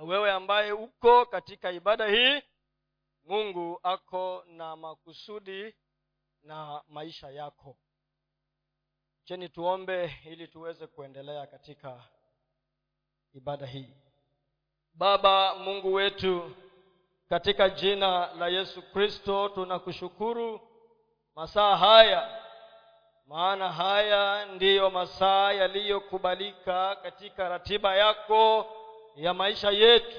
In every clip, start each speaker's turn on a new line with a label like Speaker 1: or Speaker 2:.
Speaker 1: na wewe ambaye uko katika ibada hii mungu ako na makusudi na maisha yako. Cheni tuombe ili tuweze kuendelea katika ibada hii. Baba mungu wetu katika jina la yesu kristo tunakushukuru. Masaa haya maana haya ndiyo masaa yaliyokubalika katika ratiba yako ya maisha yetu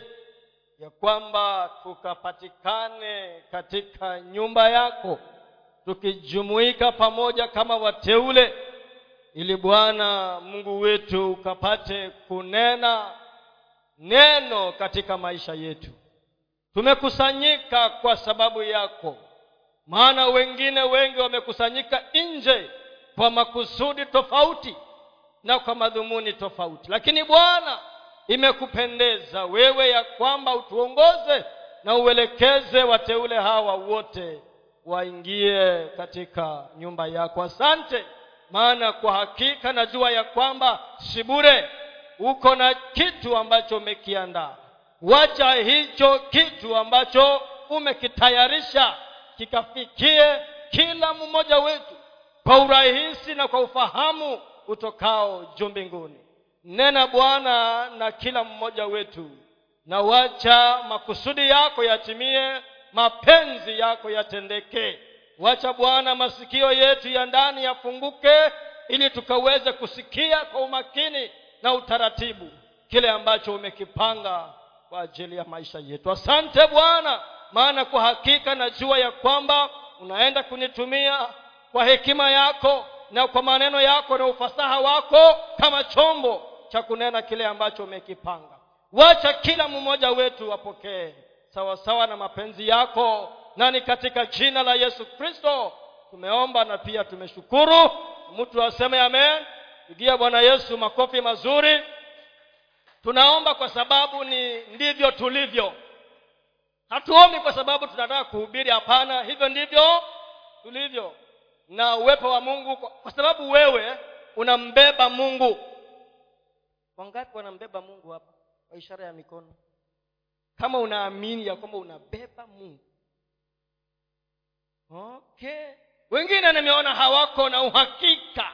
Speaker 1: ya kwamba tukapatikane katika nyumba yako tukijumuika pamoja kama wateule ili bwana mungu wetu ukapate kunena neno katika maisha yetu. Tumekusanyika kwa sababu yako maana wengine wengi wamekusanyika nje kwa makusudi tofauti na kwa madhumuni tofauti. Lakini bwana imekupendeza wewe ya kwamba utuongoze na uelekeze wateule hawa wote waingie katika nyumba yako. Asante maana kwa hakika najua ya kwamba si bure. Uko na kitu ambacho umekiandaa. Wacha hicho kitu ambacho umekitayarisha kikafikie kila mmoja wetu kwa urahisi na kwa ufahamu utokao juu mbinguni nena bwana na kila mmoja wetu na wacha makusudi yako yatimie mapenzi yako yatendeke. Wacha bwana masikio yetu ya ndani yafunguke ili tukaweze kusikia kwa umakini na utaratibu kile ambacho umekipanga kwa ajili ya maisha yetu. Asante bwana maana kwa hakika najua ya kwamba unaenda kunitumia kwa hekima yako na kwa maneno yako na ufasaha wako kama chombo cha kunena kile ambacho umekipanga. Wacha kila mmoja wetu apokee sawasawa na mapenzi yako na ni katika jina la yesu kristo tumeomba na pia tumeshukuru. Mtu aseme amen. Pigia bwana yesu makofi mazuri. Tunaomba kwa sababu ni ndivyo tulivyo. Hatuombi kwa sababu tunataka kuhubiri hapana hivyo ndivyo tulivyo. Na uwepo wa mungu kwa sababu wewe unambeba mungu wangapi wanambeba mungu hapa? Kwa ishara ya mikono. Kama unaamini ya kwamba unabeba mungu. Okay. Wengine nimeona hawako na uhakika.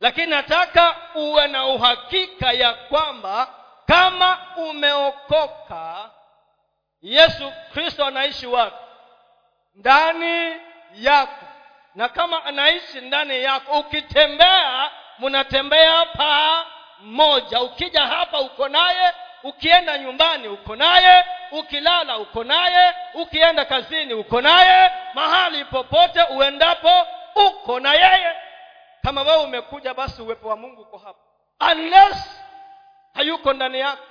Speaker 1: Lakini nataka uwe na uhakika ya kwamba kama umeokoka yesu kristo anaishi wapi? Ndani yako. Na kama anaishi ndani yako ukitembea mnatembea pamoja ukija hapa uko naye ukienda nyumbani uko naye ukilala uko naye ukienda kazini uko naye mahali popote uendapo uko na yeye. Kama wewe umekuja basi uwepo wa mungu uko hapa. Unless hayuko ndani yako.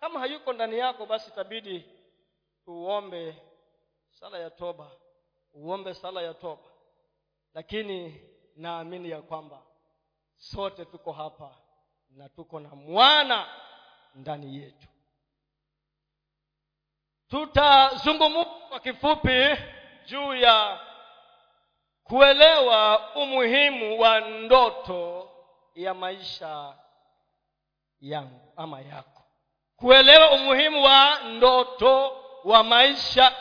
Speaker 1: Kama hayuko ndani yako basi itabidi uombe sala ya toba. Uombe sala ya toba. Lakini naamini ya kwamba sote tuko hapa na tuko na mwana ndani yetu. Tutazungumza kwa kifupi juu ya kuelewa umuhimu wa ndoto ya maisha yangu ama yako. Kuelewa umuhimu wa ndoto wa maisha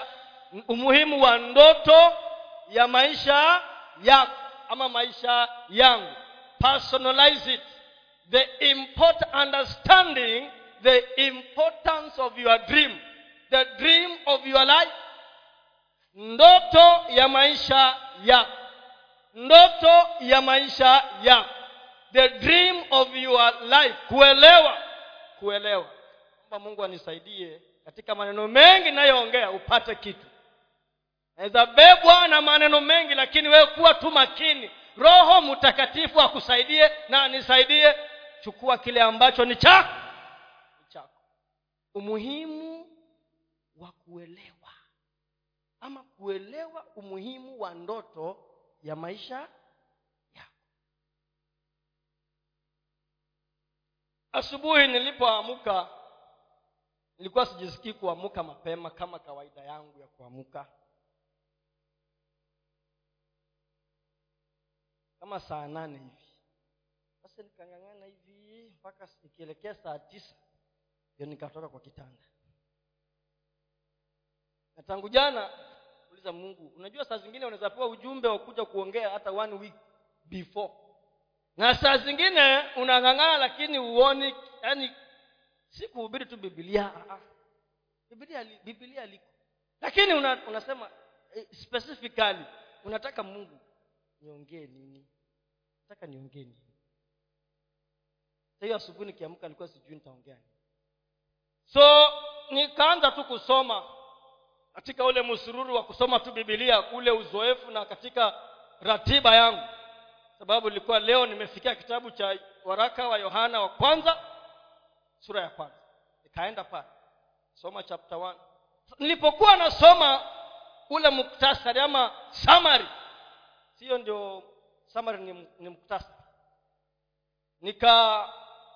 Speaker 1: umuhimu wa ndoto ya maisha yako ama maisha yangu. Personalize it the import understanding the importance of your dream. The dream of your life. Ndoto ya maisha yako ndoto ya maisha yako the dream of your life. Kuelewa. Kuelewa. Kwamba mungu anisaidie katika maneno mengi nayoongea upate kitu. Naweza bebwa na maneno mengi lakini wewe kuwa tu makini. Roho mtakatifu akusaidie na anisaidie chukua kile ambacho ni cha chako. Umuhimu wa kuelewa. Ama kuelewa umuhimu wa ndoto ya maisha yako. Asubuhi nilipoamka nilikuwa sijisikii kuamka mapema kama kawaida yangu ya kuamka. Kama saa nane hivi. Sasa nikang'ang'ana hivi mpaka ikielekea saa tisa ndio nikatoka kwa kitanda. Na tangu jana uliza mungu unajua saa zingine unaweza pewa ujumbe wa kuja kuongea hata one week before. Na saa zingine unang'ang'ana lakini uoni yani si kuhubiri tu bibilia ah, ah. bibilia bibilia liko. Lakini una, unasema eh, specifically unataka mungu niongee nini? Nataka niongee nini hiyo asubuhi nikiamka nilikuwa sijui nitaongea so nikaanza tu kusoma katika ule msururu wa kusoma tu bibilia ule uzoefu na katika ratiba yangu. Sababu ilikuwa leo nimefikia kitabu cha waraka wa yohana wa kwanza sura ya kwanza. Nikaenda pale soma chapter one. Nilipokuwa nasoma ule muktasari ama samari siyo ndio samari ni, ni muktasari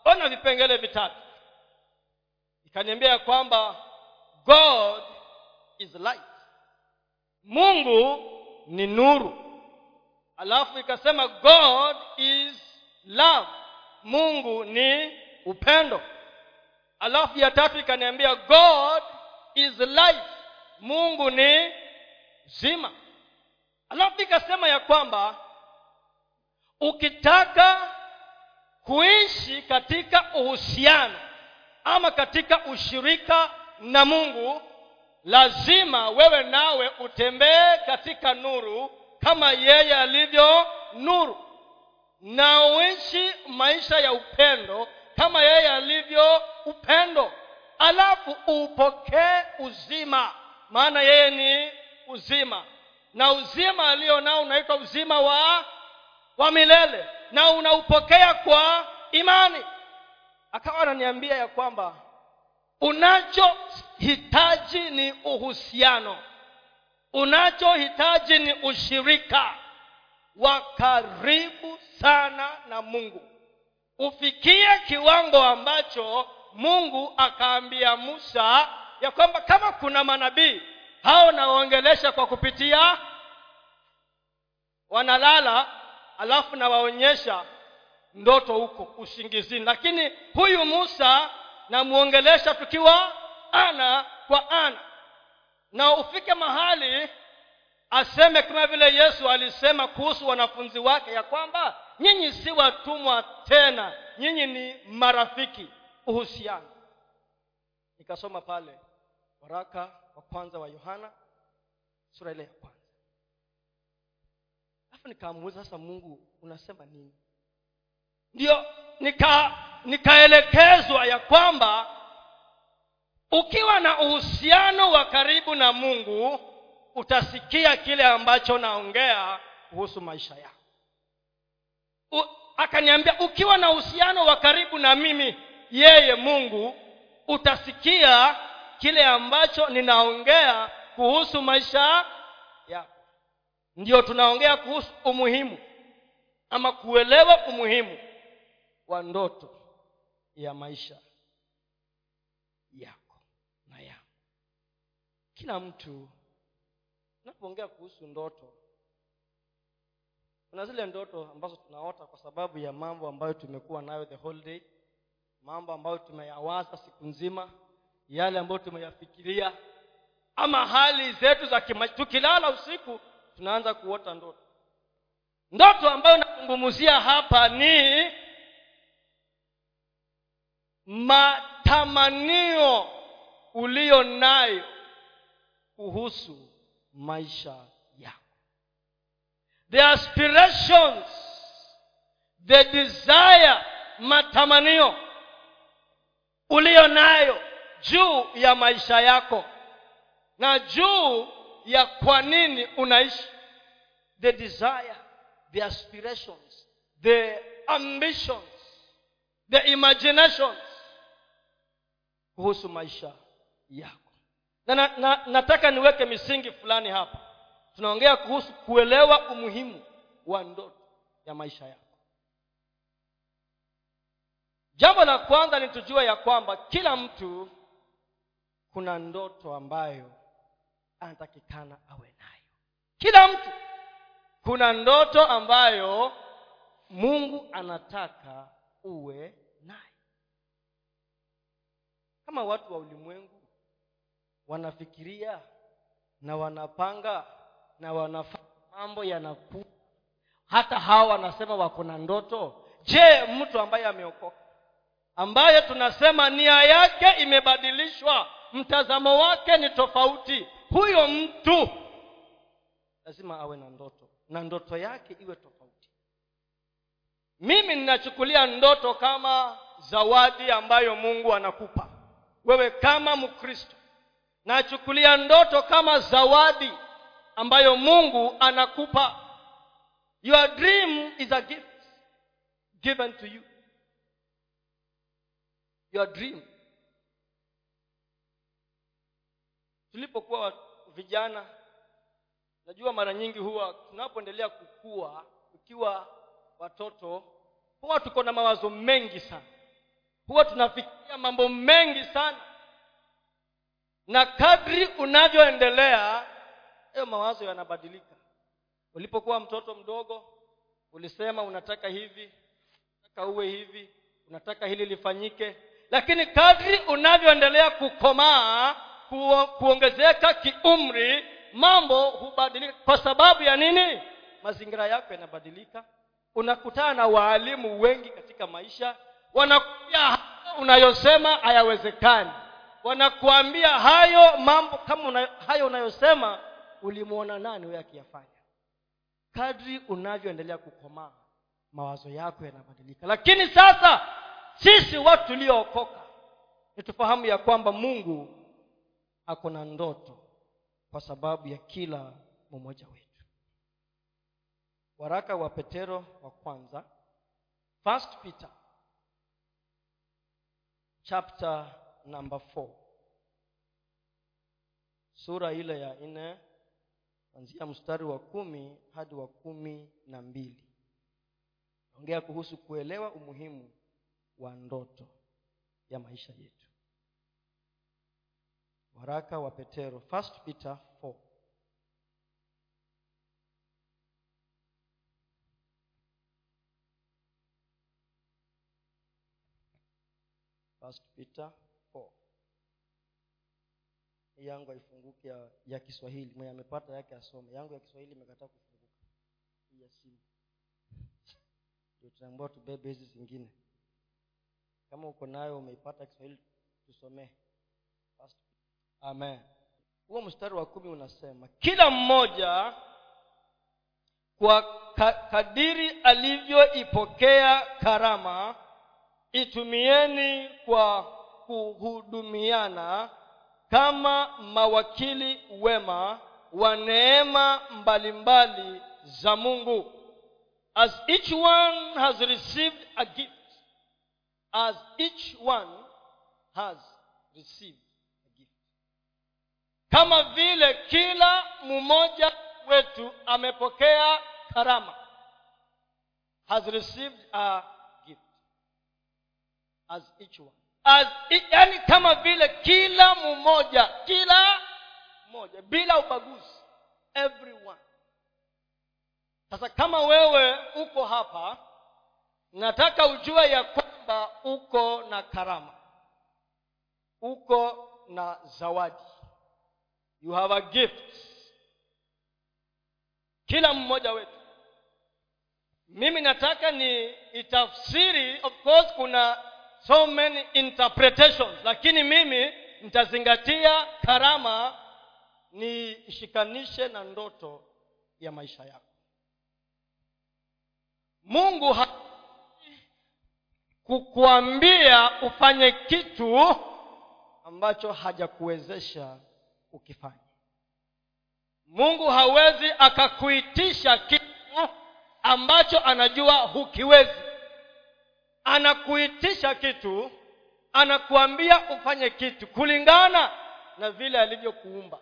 Speaker 1: nikaona vipengele vitatu. Ikaniambia ya kwamba god is light. Mungu ni nuru. Alafu ikasema god is love. Mungu ni upendo. Alafu ya tatu ikaniambia god is life mungu ni zima alafu ikasema ya kwamba ukitaka kuishi katika uhusiano ama katika ushirika na mungu lazima wewe nawe utembee katika nuru kama yeye alivyo nuru. Na uishi maisha ya upendo kama yeye alivyo upendo. Alafu upokee uzima maana yeye ni uzima. Na uzima alio nao unaitwa uzima wa wa milele na unaupokea kwa imani. Akawa ananiambia ya kwamba unachohitaji ni uhusiano unachohitaji ni ushirika wa karibu sana na mungu. Ufikie kiwango ambacho mungu akaambia musa ya kwamba kama kuna manabii hao nawaongelesha kwa kupitia wanalala alafu nawaonyesha ndoto huko usingizini. Lakini huyu musa namwongelesha tukiwa ana kwa ana. Na ufike mahali aseme kama vile yesu alisema kuhusu wanafunzi wake ya kwamba nyinyi si watumwa tena nyinyi ni marafiki uhusiano. Nikasoma pale waraka wa kwanza wa yohana sura ile ya kwanza alafu nikaamuuza sasa mungu unasema nini? Ndio nika nikaelekezwa ya kwamba ukiwa na uhusiano wa karibu na mungu utasikia kile ambacho naongea kuhusu maisha yako. Akaniambia ukiwa na uhusiano wa karibu na mimi yeye mungu utasikia kile ambacho ninaongea kuhusu maisha ndio tunaongea kuhusu umuhimu ama kuelewa umuhimu wa ndoto ya maisha yako na yangu. Kila mtu unapoongea kuhusu ndoto kuna zile ndoto ambazo tunaota kwa sababu ya mambo ambayo tumekuwa nayo the whole day mambo ambayo tumeyawaza siku nzima yale ambayo tumeyafikiria ama hali zetu za tukilala usiku tunaanza kuota ndoto. Ndoto ambayo nazungumzia hapa ni matamanio uliyo nayo kuhusu maisha yako. The aspirations the desire matamanio uliyo nayo juu ya maisha yako. Na juu ya kwa nini unaishi? The desire the aspirations the ambitions the imaginations kuhusu maisha yako. Na, na, na nataka niweke misingi fulani hapa. Tunaongea kuhusu kuelewa umuhimu wa ndoto ya maisha yako. Jambo la kwanza ni tujue ya kwamba kila mtu kuna ndoto ambayo anatakikana awe nayo. Kila mtu kuna ndoto ambayo mungu anataka uwe nayo. Kama watu wa ulimwengu wanafikiria na wanapanga na wanafanya mambo yanakua hata hawa wanasema wako na ndoto. Je mtu ambaye ameokoka ambaye tunasema nia yake imebadilishwa mtazamo wake ni tofauti huyo mtu. Lazima awe na ndoto. Na ndoto yake iwe tofauti. Mimi ninachukulia ndoto kama zawadi ambayo mungu anakupa. Wewe kama mkristo nachukulia ndoto kama zawadi ambayo mungu anakupa. Your dream is a gift given to you. Your dream tulipokuwa vijana najua mara nyingi huwa tunapoendelea kukua ukiwa watoto huwa tuko na mawazo mengi sana. Huwa tunafikiria mambo mengi sana. Na kadri unavyoendelea hayo mawazo yanabadilika. Ulipokuwa mtoto mdogo ulisema unataka hivi unataka uwe hivi unataka hili lifanyike. Lakini kadri unavyoendelea kukomaa ku, kuongezeka kiumri mambo hubadilika. Kwa sababu ya nini? Mazingira yako yanabadilika. Unakutana na waalimu wengi katika maisha. Wanakuambia unayosema hayawezekani. Wanakuambia hayo mambo kama una, hayo unayosema ulimwona nani huyo akiyafanya? Kadri unavyoendelea kukomaa mawazo yako yanabadilika. Lakini sasa sisi watu tuliookoka nitufahamu ya kwamba mungu ako na ndoto kwa sababu ya kila mmoja wetu. Waraka wa petero wa kwanza first peter chapter number four. Sura ile ya nne kuanzia mstari wa kumi hadi wa kumi na mbili. Ongea kuhusu kuelewa umuhimu wa ndoto ya maisha yetu waraka wa petero first peter 4 first peter 4 hii yangu haifunguki ya, ya kiswahili. Mwenye amepata yake asome. Yangu ya kiswahili imekataa kufunguka. Hii ya simu. Ndio tunaambiwa tubebe hizi zingine. Kama uko nayo umeipata kiswahili tusomee. Amen. Huo mstari wa kumi unasema kila mmoja kwa kadiri alivyoipokea karama itumieni kwa kuhudumiana kama mawakili wema wa neema mbalimbali za mungu. As each one has received a gift as each one has received kama vile kila mmoja wetu amepokea karama. Has received a gift. As each one. As yani kama vile kila mmoja kila mmoja bila ubaguzi. Everyone sasa kama wewe uko hapa nataka ujue ya kwamba uko na karama. Uko na zawadi you have a gift. Kila mmoja wetu. Mimi nataka ni itafsiri of course kuna so many interpretations lakini mimi nitazingatia karama niishikanishe na ndoto ya maisha yako. Mungu ha kukuambia ufanye kitu ambacho hajakuwezesha ukifanya. Mungu hawezi akakuitisha kitu ambacho anajua hukiwezi. Anakuitisha kitu anakuambia ufanye kitu kulingana na vile alivyokuumba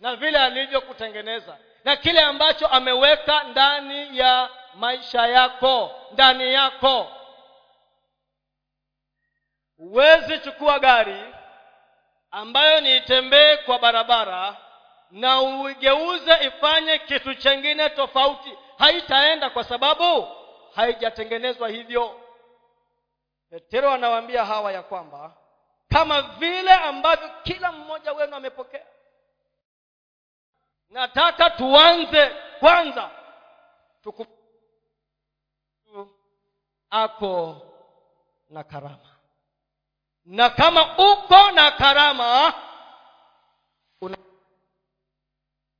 Speaker 1: na vile alivyokutengeneza na kile ambacho ameweka ndani ya maisha yako ndani yako. Huwezi chukua gari ambayo niitembee kwa barabara na uigeuze ifanye kitu chengine tofauti haitaenda kwa sababu haijatengenezwa hivyo. Petero anawaambia hawa ya kwamba kama vile ambavyo kila mmoja wenu amepokea nataka tuanze kwanza. Tuku ako na karama na kama uko na karama una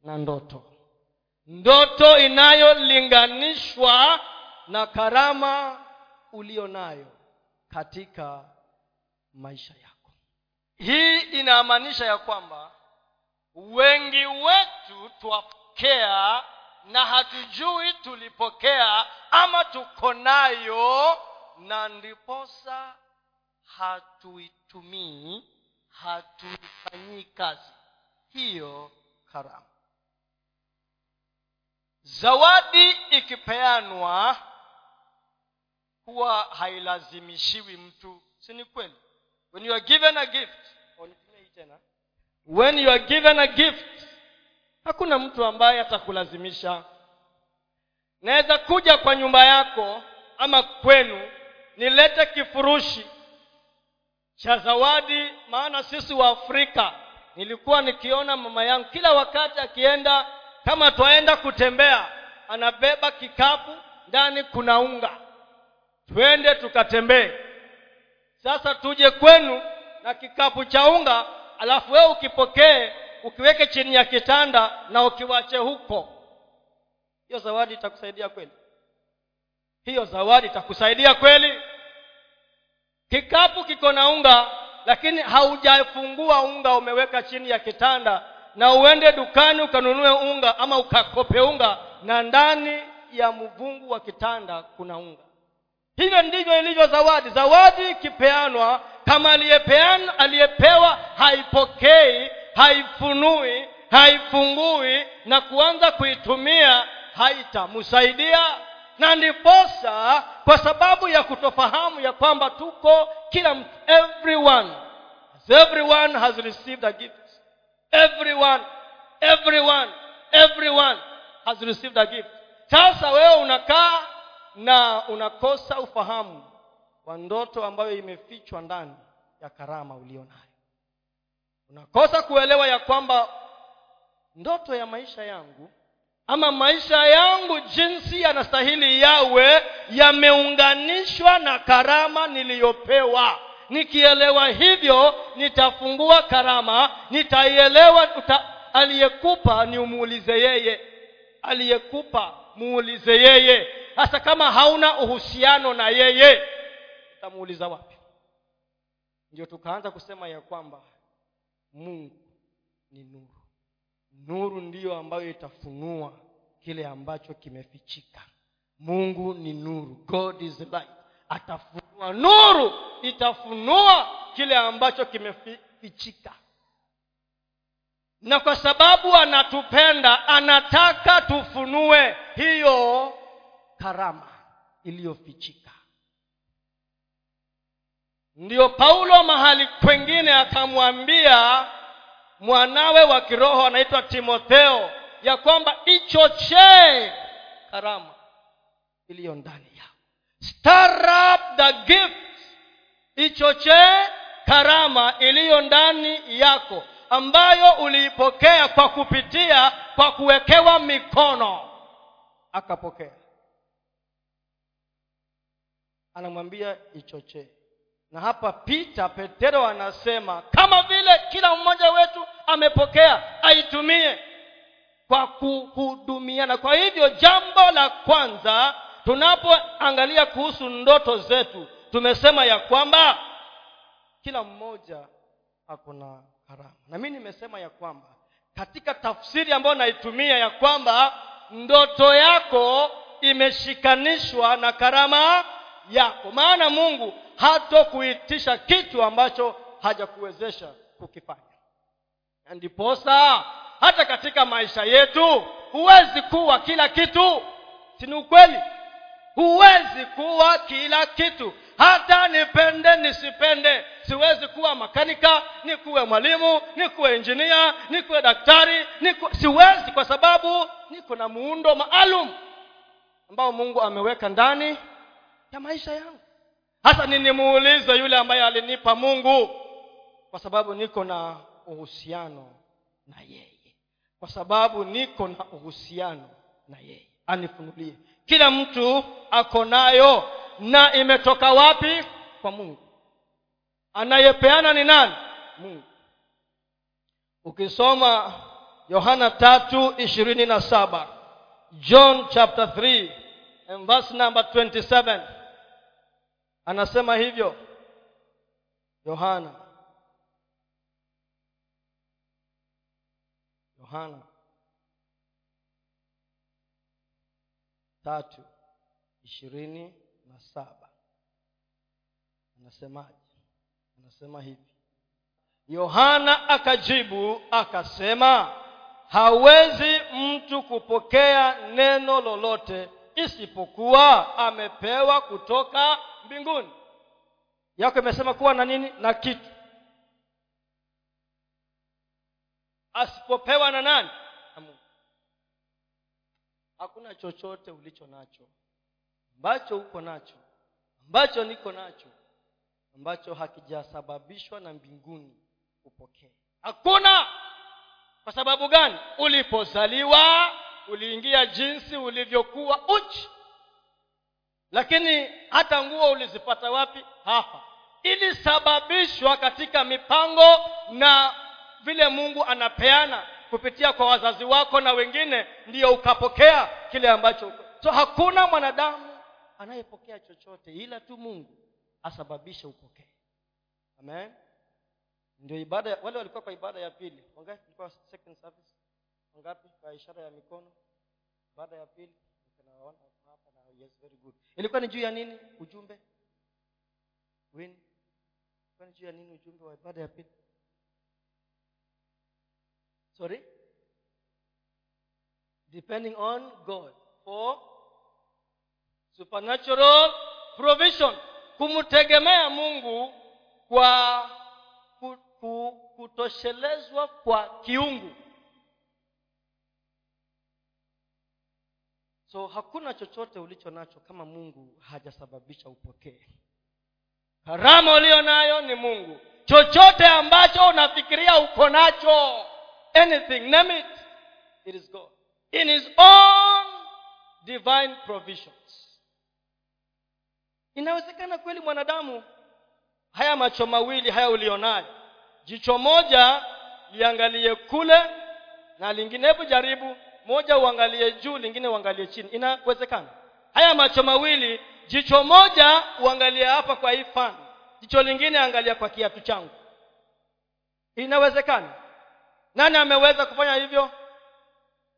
Speaker 1: na ndoto. Ndoto inayolinganishwa na karama ulio nayo katika maisha yako. Hii inamaanisha ya kwamba wengi wetu twapokea na hatujui tulipokea ama tuko nayo na ndiposa hatuitumii hatuifanyii kazi. Hiyo karama zawadi ikipeanwa huwa hailazimishiwi mtu si ni kweli? When you are given a gift tena. When you are given a gift hakuna mtu ambaye atakulazimisha. Naweza kuja kwa nyumba yako ama kwenu nilete kifurushi cha zawadi maana sisi wa afrika nilikuwa nikiona mama yangu kila wakati akienda kama twaenda kutembea anabeba kikapu ndani kuna unga. Twende tukatembee. Sasa tuje kwenu na kikapu cha unga alafu wewe ukipokee ukiweke chini ya kitanda na ukiwache huko. Hiyo zawadi itakusaidia kweli? Hiyo zawadi itakusaidia kweli kikapu kiko na unga lakini haujafungua unga umeweka chini ya kitanda na uende dukani ukanunue unga ama ukakope unga na ndani ya mvungu wa kitanda kuna unga. Hivyo ndivyo ilivyo zawadi. Zawadi ikipeanwa kama aliyepeana aliyepewa haipokei haifunui haifungui na kuanza kuitumia haitamsaidia na ndiposa kwa sababu ya kutofahamu ya kwamba tuko kila mtu everyone. Everyone has received a gift everyone everyone everyone has received a gift sasa wewe unakaa na unakosa ufahamu wa ndoto ambayo imefichwa ndani ya karama ulio nayo unakosa kuelewa ya kwamba ndoto ya maisha yangu ama maisha yangu jinsi yanastahili yawe yameunganishwa na karama niliyopewa. Nikielewa hivyo nitafungua karama nitaielewa aliyekupa ni yeye. Aliyekupa muulize yeye. Hasa kama hauna uhusiano na yeye utamuuliza wapi? Ndio tukaanza kusema ya kwamba mungu ni nuru nuru ndiyo ambayo itafunua kile ambacho kimefichika. Mungu ni nuru. God is light. Atafunua nuru. Itafunua kile ambacho kimefichika. Na kwa sababu anatupenda anataka tufunue hiyo karama iliyofichika. Ndiyo paulo mahali kwengine akamwambia mwanawe wa kiroho anaitwa timotheo ya kwamba ichochee karama iliyo ndani yao up the gift ichochee karama iliyo ndani yako ambayo uliipokea kwa kupitia kwa kuwekewa mikono. Akapokea. Anamwambia ichochee na hapa pita petero anasema kama vile kila mmoja wetu amepokea aitumie kwa kuhudumiana. Kwa hivyo jambo la kwanza tunapoangalia kuhusu ndoto zetu tumesema ya kwamba kila mmoja ako na karama. Na mi nimesema ya kwamba katika tafsiri ambayo naitumia ya kwamba ndoto yako imeshikanishwa na karama yako. Maana mungu hatokuitisha kitu ambacho hajakuwezesha kukifanya. Ndiposa hata katika maisha yetu huwezi kuwa kila kitu. Sini ukweli? Huwezi kuwa kila kitu. Hata nipende nisipende siwezi kuwa makanika nikuwe mwalimu nikuwe injinia nikuwe daktari niku... siwezi kwa sababu niko na muundo maalum ambao mungu ameweka ndani ya maisha yangu hasa ninimuulize yule ambaye alinipa mungu? Kwa sababu niko na uhusiano na yeye. Kwa sababu niko na uhusiano na yeye. Anifunulie. Kila mtu ako nayo na imetoka wapi? Kwa mungu. Anayepeana ni nani? Mungu. Ukisoma yohana tatu ishirini na saba john chapter 3 and verse number 27 anasema hivyo yohana. Yohana tatu ishirini na saba. Anasemaje? Anasema hivi. Yohana akajibu akasema hawezi mtu kupokea neno lolote isipokuwa amepewa kutoka mbinguni. Yako imesema kuwa na nini? Na kitu. Asipopewa na nani? Hakuna chochote ulicho nacho ambacho uko nacho ambacho niko nacho ambacho hakijasababishwa na mbinguni upokee. Hakuna! Kwa sababu gani? Ulipozaliwa uliingia jinsi ulivyokuwa uchi lakini hata nguo ulizipata wapi? Hapa. Ilisababishwa katika mipango na vile mungu anapeana kupitia kwa wazazi wako na wengine ndiyo ukapokea kile ambacho so hakuna mwanadamu anayepokea chochote ila tu mungu asababishe upokee. Amen. Ndio ibada wale walikuwa kwa ibada ya pili. Wangapi second service? Wangapi kwa ishara ya mikono? Ibada ya pili tunawaona hapa na yes very good. Ilikuwa ni juu ya nini? Ujumbe? Ilikuwa ni juu ya nini ujumbe wa ibada ya pili? Sorry? Depending on god for supernatural provision. Kumtegemea mungu kwa kutoshelezwa kwa kiungu so hakuna chochote ulicho nacho kama mungu hajasababisha upokee. Karama ulio nayo ni mungu. Chochote ambacho unafikiria uko nacho anything name it it is god. In his own divine provisions. Inawezekana kweli mwanadamu haya macho mawili haya ulionayo jicho moja liangalie kule na lingine hebu jaribu moja uangalie juu lingine uangalie chini. Inawezekana. Haya macho mawili jicho moja uangalie hapa kwa hii fan. Jicho lingine angalia kwa kiatu changu. Inawezekana. Nani ameweza kufanya hivyo?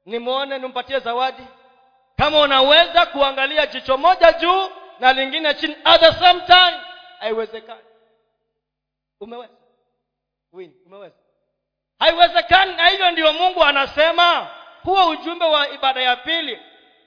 Speaker 1: Nimwone nimpatie zawadi. Kama unaweza kuangalia jicho moja juu na lingine chini at the same time. Haiwezekani. Umeweza? Win. Umeweza? Haiwezekani. Na hivyo ndio mungu anasema huo ujumbe wa ibada ya pili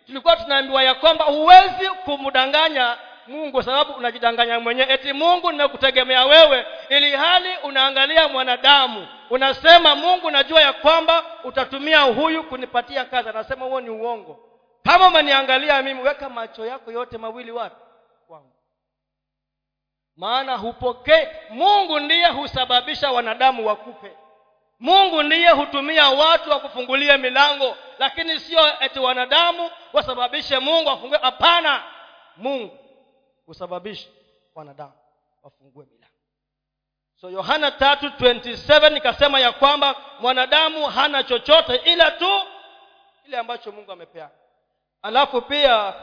Speaker 1: tulikuwa tunaambiwa ya kwamba huwezi kumdanganya mungu kwa sababu unajidanganya mwenyewe. Eti mungu nimekutegemea wewe ili hali unaangalia mwanadamu unasema mungu najua ya kwamba utatumia huyu kunipatia kazi. Anasema huo ni uongo. Kama umeniangalia mimi weka macho yako yote mawili wapi? Kwangu. Maana hupokee mungu ndiye husababisha wanadamu wakupe mungu ndiye hutumia watu wa kufungulia milango lakini sio eti wanadamu wasababishe mungu afungue. Hapana. Mungu husababisha wanadamu wafungue milango. So yohana 327 ikasema ya kwamba mwanadamu hana chochote ila tu kile ambacho mungu amepeana alafu pia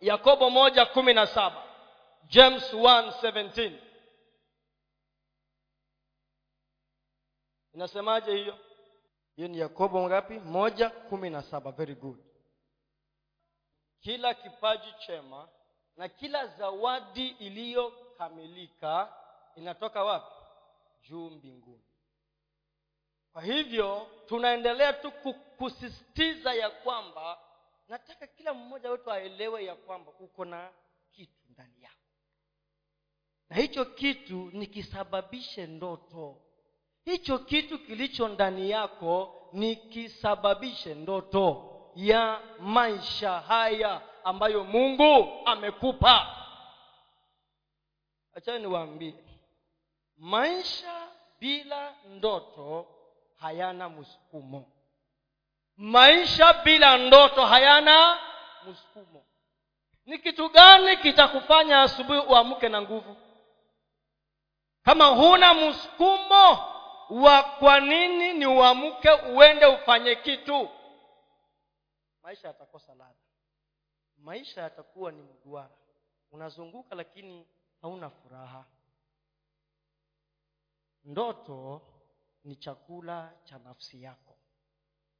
Speaker 1: yakobo moja kumi na saba james 1:17 inasemaje hiyo? Hiyo ni yakobo ngapi? Moja kumi na saba. Very good. Kila kipaji chema na kila zawadi iliyokamilika inatoka wapi? Juu mbinguni. Kwa hivyo tunaendelea tu kusisitiza ya kwamba nataka kila mmoja wetu aelewe ya kwamba uko na kitu ndani yako. Na hicho kitu ni kisababishe ndoto hicho kitu kilicho ndani yako ni kisababishe ndoto ya maisha haya ambayo mungu amekupa. Achani niwaambie maisha bila ndoto hayana msukumo. Maisha bila ndoto hayana msukumo. Ni kitu gani kitakufanya asubuhi uamke na nguvu? Kama huna msukumo wa kwa nini ni uamke uende ufanye kitu? Maisha yatakosa ladha. Maisha yatakuwa ni mduara. Unazunguka lakini hauna furaha. Ndoto ni chakula cha nafsi yako.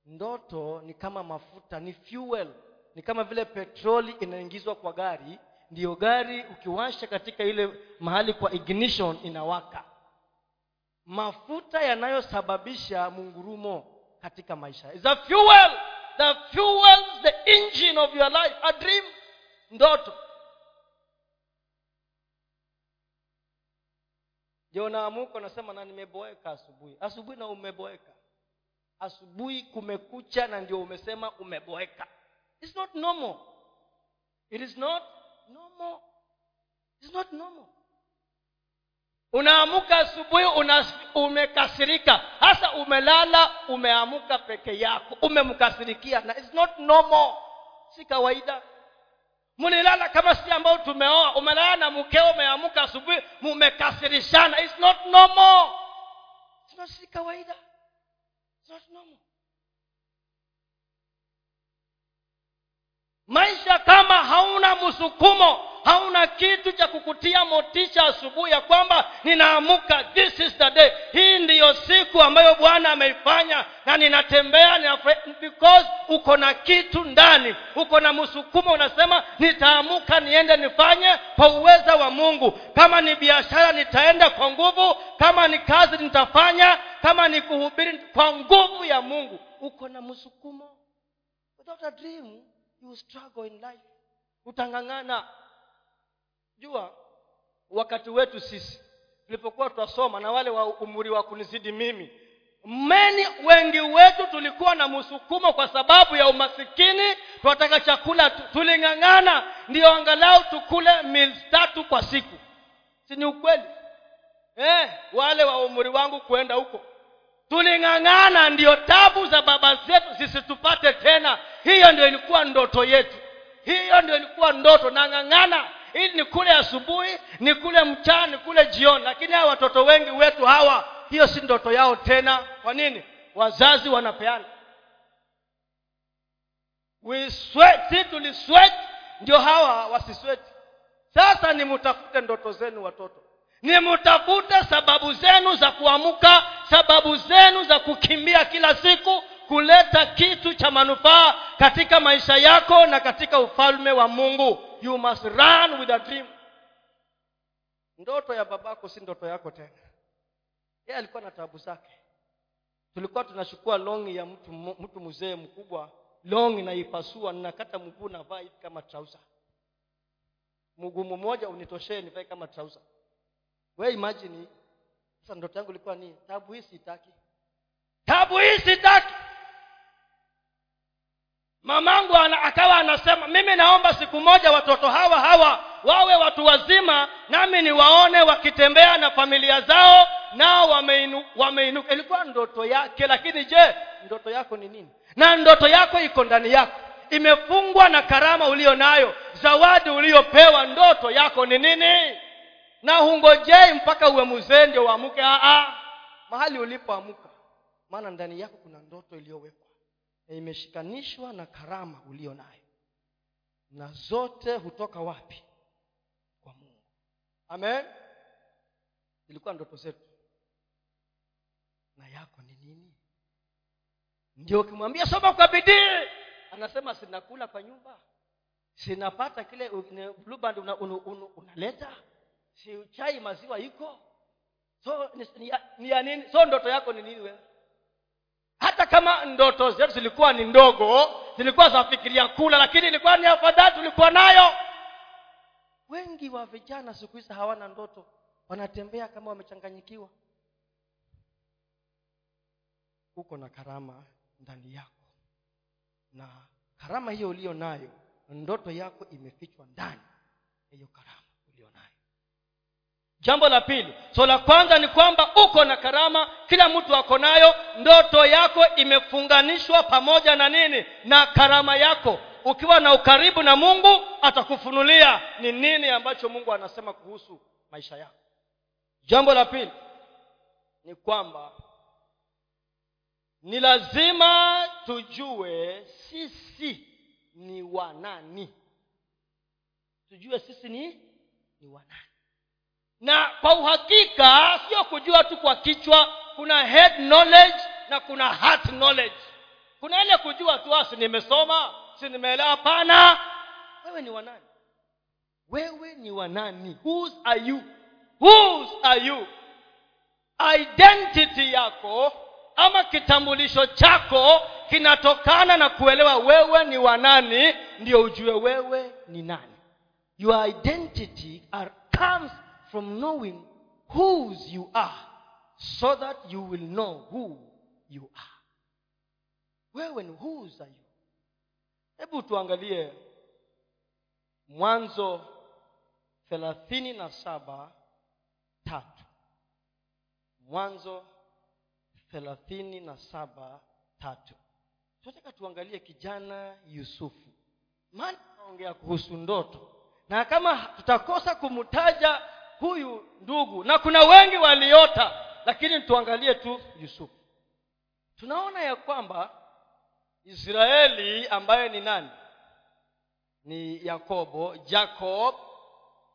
Speaker 1: Ndoto ni kama mafuta ni fuel. Ni kama vile petroli inaingizwa kwa gari. Ndiyo gari ukiwasha katika ile mahali kwa ignition inawaka mafuta yanayosababisha mungurumo katika maisha. Is fuel. The fuels the engine of your life. A dream. Ndoto. Ndio naamuka unasema na nimeboeka asubuhi. Asubuhi na umeboeka. Asubuhi kumekucha na ndio umesema umeboeka. It's not normal. It is not normal. It's not normal unaamuka asubuhi una, umekasirika. Hasa umelala umeamuka peke yako. Umemkasirikia na it's not normal. Si kawaida. Mlilala kama si ambao tumeoa. Umelala na mkeo umeamuka asubuhi mumekasirishana. It's not normal. It's not si kawaida. It's not normal. Maisha kama hauna msukumo hauna kitu cha kukutia motisha asubuhi ya kwamba ninaamuka this is the day. Hii ndiyo siku ambayo bwana ameifanya na ninatembea because uko na kitu ndani uko na msukumo unasema nitaamuka niende nifanye kwa uweza wa mungu. Kama ni biashara nitaenda kwa nguvu kama ni kazi nitafanya kama ni kuhubiri kwa nguvu ya mungu. Uko na msukumo without a dream you struggle in life. Utang'ang'ana jua wakati wetu sisi tulipokuwa twasoma na wale wa umri wa kunizidi mimi meni wengi wetu tulikuwa na msukumo kwa sababu ya umasikini tunataka chakula tuling'ang'ana ndio angalau tukule mils tatu kwa siku. Si ni ukweli? Eh, wale wa umri wangu kwenda huko. Tuling'ang'ana ndio tabu za baba zetu zisitupate tena. Hiyo ndio ilikuwa ndoto yetu. Hiyo ndio ilikuwa ndoto nang'ang'ana ili nikule asubuhi nikule mchana nikule jioni. Lakini hawa watoto wengi wetu hawa hiyo si ndoto yao tena. Kwa nini? Wazazi wanapeana. We sweat si tuliswet ndio hawa wasisweti. Sasa nimutafute ndoto zenu watoto. Nimutafute sababu zenu za kuamuka sababu zenu za kukimbia kila siku kuleta kitu cha manufaa katika maisha yako na katika ufalme wa mungu you must run with a dream. Ndoto ya babako si ndoto yako tena. Yeye alikuwa na tabu zake. Tulikuwa tunachukua longi ya mtu mtu mzee mkubwa. Longi naipasua ninakata mguu navaa hivi kama trausa mguu mmoja unitoshee nivae kama trausa we imagine sasa ndoto yangu ilikuwa ni tabu hii sitaki. Tabu hii sitaki mamangu ana, akawa anasema mimi naomba siku moja watoto hawa hawa wawe watu wazima nami niwaone wakitembea na familia zao nao wameinu, wameinuka. Ilikuwa ndoto yake lakini je ndoto yako ni nini? Na ndoto yako iko ndani yako. Imefungwa na karama ulio nayo. Zawadi uliopewa ndoto yako ni nini? Na hungojei mpaka uwe mzee ndio uamuke mahali ulipoamuka maana ndani yako kuna ndoto iliyowekwa imeshikanishwa na karama ulio nayo. Na zote hutoka wapi? Kwa mungu. Amen. Zilikuwa ndoto zetu. Na yako ni nini? Ndio ukimwambia soma kwa bidii. Anasema sinakula kwa nyumba. Sinapata kile ne- una, una, una, unaleta. Si chai maziwa iko. So ni, ni, ni ya nini? So ndoto yako ni nini wewe hata kama ndoto zetu zilikuwa ni ndogo zilikuwa zafikiria kula lakini ilikuwa ni afadhali tulikuwa nayo. Wengi wa vijana siku hizi hawana ndoto wanatembea kama wamechanganyikiwa. Uko na karama ndani yako na karama hiyo uliyo nayo ndoto yako imefichwa ndani ya hiyo karama uliyo nayo jambo la pili. So la kwanza ni kwamba uko na karama kila mtu ako nayo ndoto yako imefunganishwa pamoja na nini? Na karama yako. Ukiwa na ukaribu na mungu atakufunulia ni nini ambacho mungu anasema kuhusu maisha yako. Jambo la pili ni kwamba ni lazima tujue sisi ni wanani. Tujue sisi ni ni wanani na kwa uhakika sio kujua tu kwa kichwa kuna head knowledge na kuna heart knowledge. Kuna ile kujua tu si nimesoma si nimeelewa? Hapana. Wewe ni wanani wewe ni wanani whose are you? Whose are you? Identity yako ama kitambulisho chako kinatokana na kuelewa wewe ni wanani ndio ujue wewe ni nani. Your identity are, comes from knowing whose you are so that you will know who you are. Wewe ni whose are you? Hebu tuangalie mwanzo thelathini na saba tatu. Mwanzo thelathini na saba tatu. Tunataka tuangalie kijana yusufu. Maana naongea kuhusu ndoto. Na kama tutakosa kumtaja huyu ndugu na kuna wengi waliota lakini tuangalie tu yusufu. Tunaona ya kwamba israeli ambaye ni nani? Ni yakobo. Jacob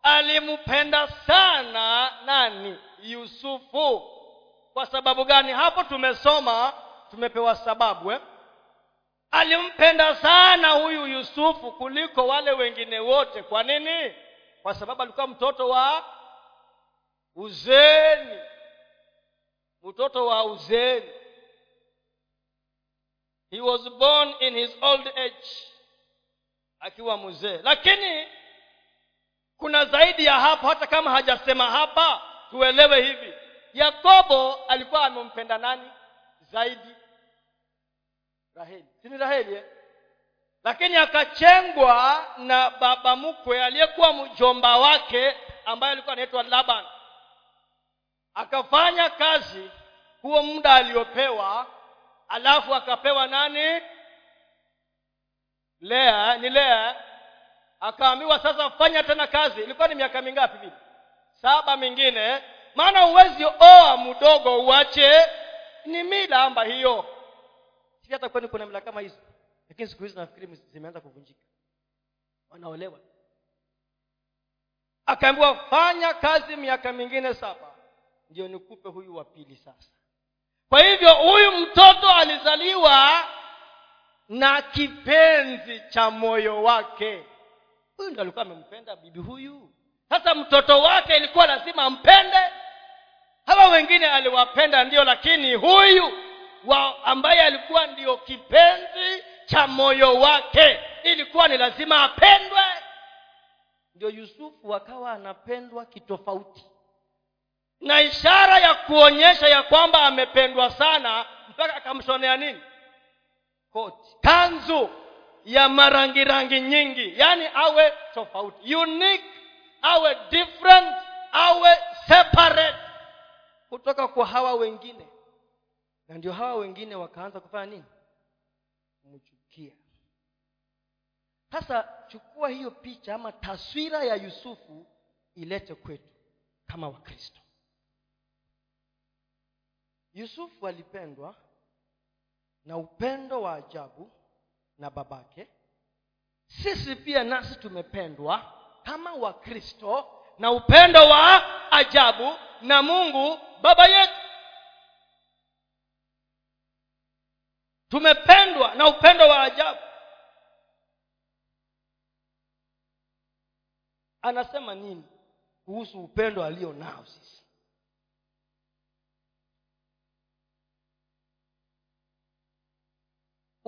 Speaker 1: alimpenda sana nani? Yusufu. Kwa sababu gani? Hapo tumesoma tumepewa sababu eh? alimpenda sana huyu yusufu kuliko wale wengine wote. Kwa nini? Kwa sababu alikuwa mtoto wa uzeni. Mtoto wa uzeni. He was born in his old age. Akiwa mzee. Lakini kuna zaidi ya hapo hata kama hajasema hapa tuelewe hivi. Yakobo alikuwa amempenda nani? Zaidi. Raheli. Sini raheli eh? lakini akachengwa na baba mkwe aliyekuwa mjomba wake ambaye alikuwa anaitwa laban akafanya kazi huo muda aliopewa alafu akapewa nani? Lea ni lea. Akaambiwa sasa fanya tena kazi. Ilikuwa ni miaka mingapi vile saba mingine. Maana huwezi oa mdogo uache. Ni mila amba hiyo. Sii hata kwani kuna mila kama hizo. Lakini siku hizi nafikiri zimeanza kuvunjika. Wanaolewa. Akaambiwa fanya kazi miaka mingine saba ndio nikupe huyu wa pili sasa. Kwa hivyo huyu mtoto alizaliwa na kipenzi cha moyo wake. Huyu ndo alikuwa amempenda bibi huyu. Sasa mtoto wake ilikuwa lazima ampende. Hawa wengine aliwapenda ndio lakini huyu wa ambaye alikuwa ndio kipenzi cha moyo wake ilikuwa ni lazima apendwe. Ndio yusufu akawa anapendwa kitofauti na ishara ya kuonyesha ya kwamba amependwa sana mpaka akamshonea nini? Koti. Kanzu ya marangi rangi nyingi yaani awe tofauti. Unique awe different awe separate. Kutoka kwa hawa wengine. Na ndio hawa wengine wakaanza kufanya nini? Kumchukia. Sasa chukua hiyo picha ama taswira ya yusufu ilete kwetu kama wakristo yusufu alipendwa na upendo wa ajabu na babake. Sisi pia nasi tumependwa kama wakristo na upendo wa ajabu na mungu baba yetu. Tumependwa na upendo wa ajabu. Anasema nini kuhusu upendo alio nao sisi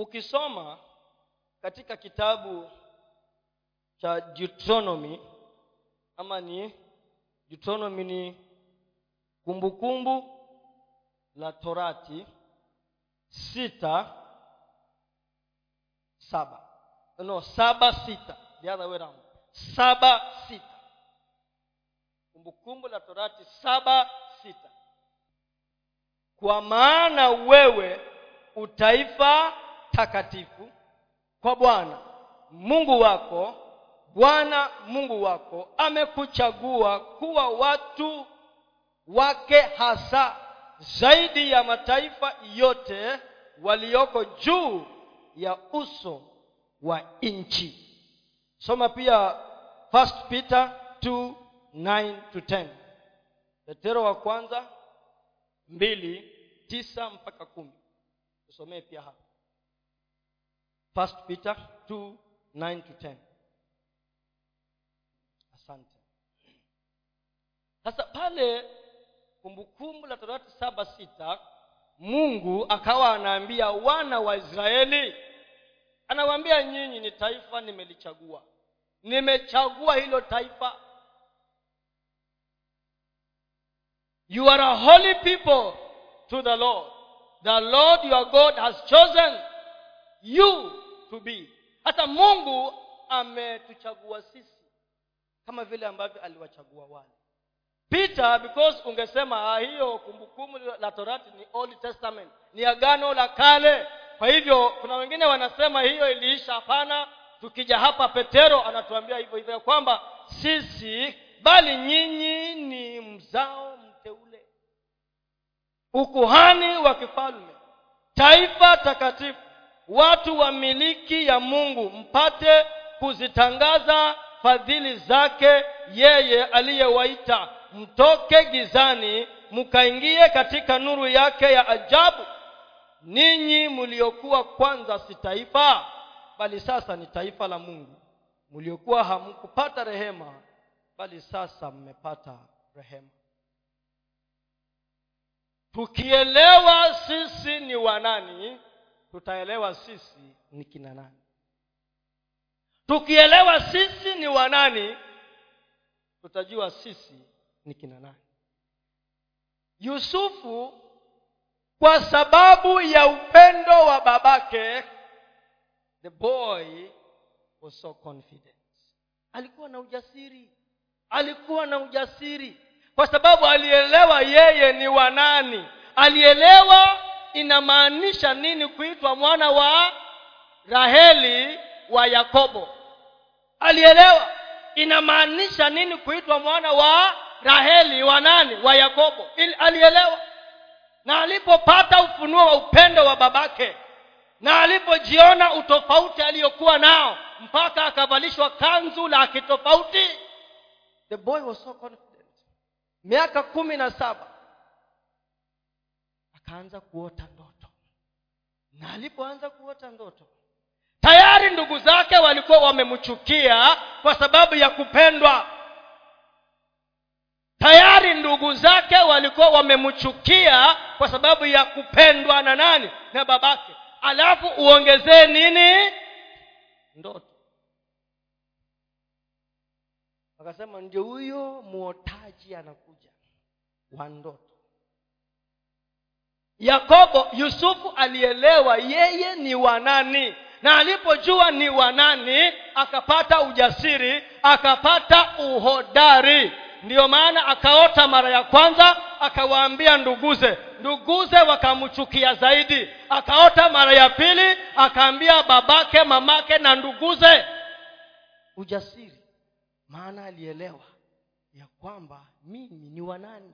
Speaker 1: ukisoma katika kitabu cha deuteronomy ama ni deuteronomy ni kumbukumbu kumbu la torati sita saba. No saba sita. The other saba sita. Kumbukumbu la torati saba sita. Kwa maana wewe utaifa takatifu kwa bwana mungu wako bwana mungu wako amekuchagua kuwa watu wake hasa zaidi ya mataifa yote walioko juu ya uso wa nchi. Soma pia first peter 2 9 to 10 petero wa kwanza mbili tisa mpaka kumi. Tusomee pia hapa first peter 2 9 to 10 asante. Sasa pale kumbukumbu la torati saba sita mungu akawa anaambia wana wa israeli anawaambia nyinyi ni taifa nimelichagua. Nimechagua hilo taifa. You are a holy people to the lord. The lord your god has chosen you to hata mungu ametuchagua sisi kama vile ambavyo aliwachagua wale. Peter because ungesema ah, hiyo kumbukumbu la torati ni old testament ni agano la kale. Kwa hivyo kuna wengine wanasema hiyo iliisha. Hapana tukija hapa petero anatuambia hivyo hivyo ya kwamba sisi bali nyinyi ni mzao mteule. Ukuhani wa kifalme taifa takatifu watu wa miliki ya mungu mpate kuzitangaza fadhili zake yeye aliyewaita. Mtoke gizani mkaingie katika nuru yake ya ajabu. Ninyi mliokuwa kwanza si taifa bali sasa ni taifa la mungu. Mliokuwa hamkupata rehema bali sasa mmepata rehema. Tukielewa sisi ni wanani tutaelewa sisi ni kina nani. Tukielewa sisi ni wanani tutajua sisi ni kina nani. Yusufu kwa sababu ya upendo wa babake the boy was so confident. Alikuwa na ujasiri. Alikuwa na ujasiri. Kwa sababu alielewa yeye ni wanani alielewa inamaanisha nini kuitwa mwana wa raheli wa yakobo? Alielewa? Inamaanisha nini kuitwa mwana wa raheli wa nani? Wa yakobo. Il, alielewa? Na alipopata ufunuo wa upendo wa babake na alipojiona utofauti aliyokuwa nao mpaka akavalishwa kanzu la kitofauti the boy was so confident. Miaka kumi na saba akaanza kuota ndoto. Na alipoanza kuota ndoto tayari ndugu zake walikuwa wamemchukia kwa sababu ya kupendwa. Tayari ndugu zake walikuwa wamemchukia kwa sababu ya kupendwa na nani? Na babake. Alafu uongezee nini? Ndoto. Akasema ndio huyo mwotaji anakuja wa ndoto yakobo yusufu alielewa yeye ni wanani na alipojua ni wanani akapata ujasiri akapata uhodari. Ndiyo maana akaota mara ya kwanza akawaambia nduguze. Nduguze wakamchukia zaidi. Akaota mara ya pili akaambia babake mamake na nduguze. Ujasiri. Maana alielewa ya kwamba mimi ni wanani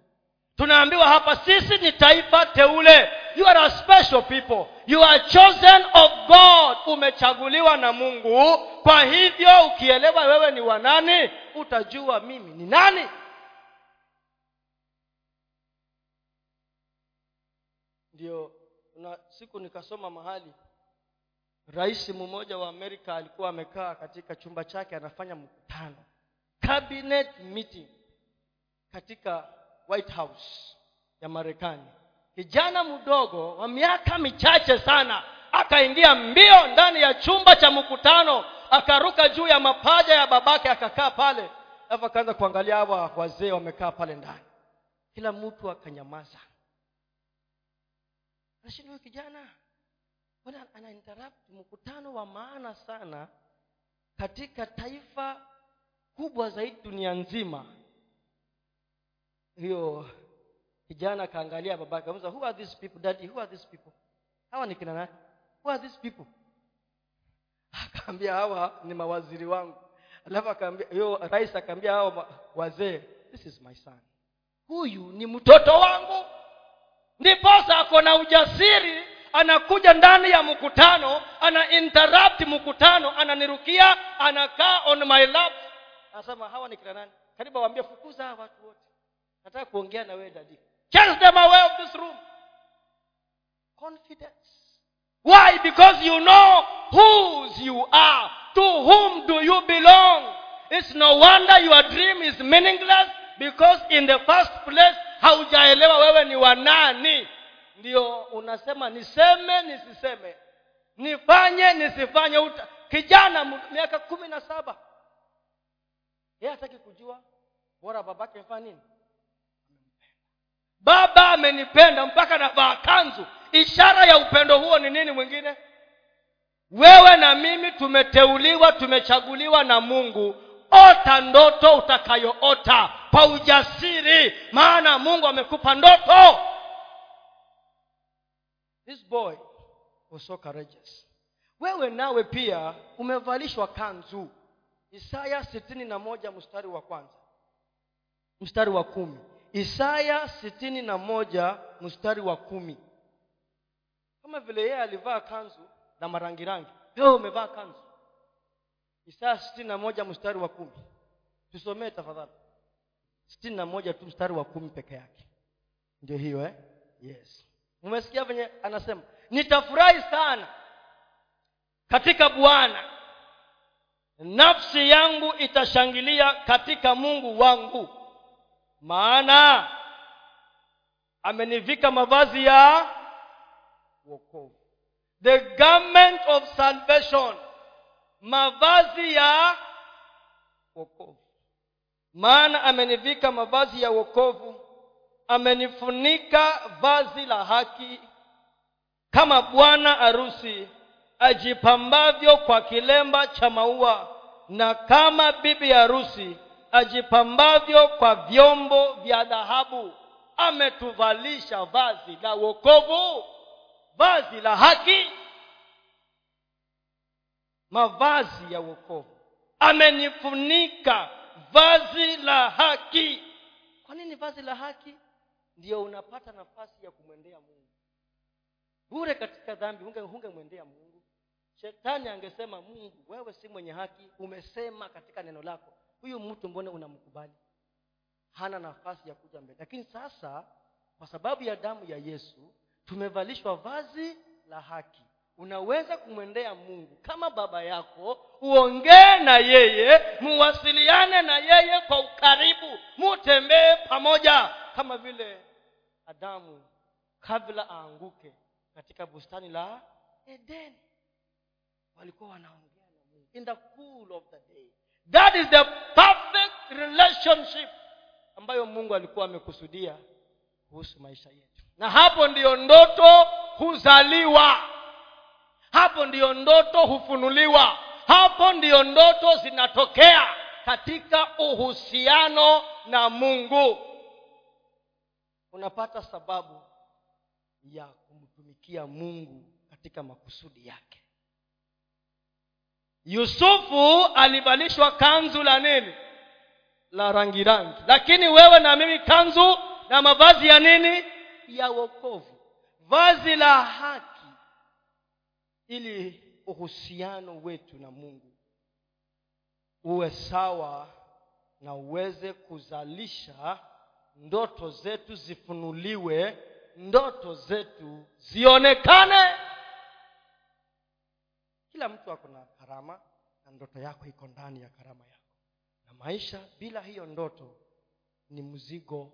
Speaker 1: tunaambiwa hapa sisi ni taifa teule. You are a special people. You are chosen of god. Umechaguliwa na mungu. Kwa hivyo ukielewa wewe ni wanani utajua mimi ni nani. Ndio na siku nikasoma mahali rais mmoja wa amerika alikuwa amekaa katika chumba chake anafanya mkutano. Cabinet meeting. Katika white house ya marekani. Kijana mdogo wa miaka michache sana akaingia mbio ndani ya chumba cha mkutano akaruka juu ya mapaja ya babake akakaa pale alafu akaanza kuangalia hawa wazee wamekaa pale ndani. Kila mtu akanyamaza. Lakini huyu kijana. Mbona ana mkutano wa maana sana katika taifa kubwa zaidi dunia nzima hiyo kijana akaangalia babake who are these people daddy? Who are these people? Hawa ni kina nani? Who are these people? Akaambia hawa ni mawaziri wangu. Alafu akaambia hiyo rais akaambia hawa wazee this is my son. Huyu ni mtoto wangu. Ndiposa ako na ujasiri anakuja ndani ya mkutano ana interrupt mkutano ananirukia anakaa on my lap. Anasema hawa ni kina nani? Karibu waambie fukuza watu wote nataka kuongea na wewe dadi chase them away of this room. Confidence. Why? Because you know whose you are. To whom do you belong? It's no wonder your dream is meaningless. Because in the first place haujaelewa wewe ni wanani ndio unasema niseme nisiseme. Nifanye nisifanye. Uta, kijana miaka kumi na saba. Yeye hataki kujua. Bora babake amefanya nini baba amenipenda mpaka navaa kanzu. Ishara ya upendo huo ni nini mwingine? Wewe na mimi tumeteuliwa tumechaguliwa na mungu. Ota ndoto utakayoota kwa ujasiri maana mungu amekupa ndoto. This boy was so courageous. Wewe nawe pia umevalishwa kanzu. Isaya sitini na moja mstari wa kwanza. Mstari wa kumi isaya sitini na moja mstari wa kumi. Kama vile yeye alivaa kanzu na marangirangi. Wewe umevaa kanzu. Isaya sitini na moja mstari wa kumi. Tusomee tafadhali. Sitini na moja tu mstari wa kumi peke yake. Ndio hiyo eh? yes. Umesikia venye anasema? Nitafurahi sana katika bwana. Nafsi yangu itashangilia katika mungu wangu maana amenivika mavazi ya wokovu. The garment of salvation. Mavazi ya wokovu. Maana amenivika mavazi ya wokovu. Amenifunika vazi la haki. Kama bwana arusi ajipambavyo kwa kilemba cha maua. Na kama bibi harusi ajipambavyo kwa vyombo vya dhahabu. Ametuvalisha vazi la wokovu vazi la haki mavazi ya wokovu. Amenifunika vazi la haki. Kwa nini vazi la haki? Ndio unapata nafasi ya kumwendea mungu. Bure katika dhambi hunge hungemwendea mungu. Shetani angesema mungu wewe si mwenye haki umesema katika neno lako huyu mtu mbona unamkubali? Hana nafasi ya kuja mbele. Lakini sasa kwa sababu ya damu ya yesu tumevalishwa vazi la haki. Unaweza kumwendea mungu kama baba yako uongee na yeye muwasiliane na yeye kwa ukaribu mutembee pamoja kama vile adamu kabla aanguke katika bustani la edeni. Walikuwa wanaongea na mungu in the cool of the day. That is the relationship ambayo mungu alikuwa amekusudia kuhusu maisha yetu. Na hapo ndiyo ndoto huzaliwa. Hapo ndiyo ndoto hufunuliwa. Hapo ndiyo ndoto zinatokea katika uhusiano na mungu. Unapata sababu ya kumtumikia mungu katika makusudi yake. Yusufu alivalishwa kanzu la nini la rangi rangi. Lakini wewe na mimi kanzu na mavazi ya nini? Ya wokovu. Vazi la haki. Ili uhusiano wetu na mungu uwe sawa na uweze kuzalisha ndoto zetu zifunuliwe ndoto zetu zionekane. Kila mtu ako na karama na ndoto yako iko ndani ya karama yako na maisha bila hiyo ndoto ni mzigo.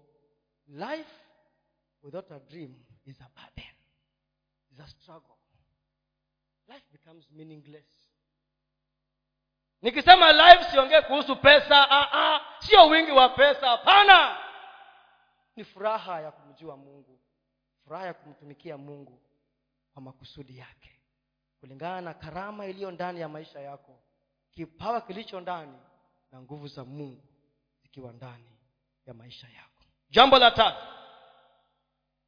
Speaker 1: Life without a dream is a burden. Is a struggle. Life becomes meaningless. Nikisema life siongee kuhusu pesa ah, ah, sio wingi wa pesa hapana. Ni furaha ya kumjua mungu furaha ya kumtumikia mungu kwa makusudi yake. Kulingana na karama iliyo ndani ya maisha yako kipawa kilicho ndani na nguvu za mungu zikiwa ndani ya maisha yako. Jambo la tatu.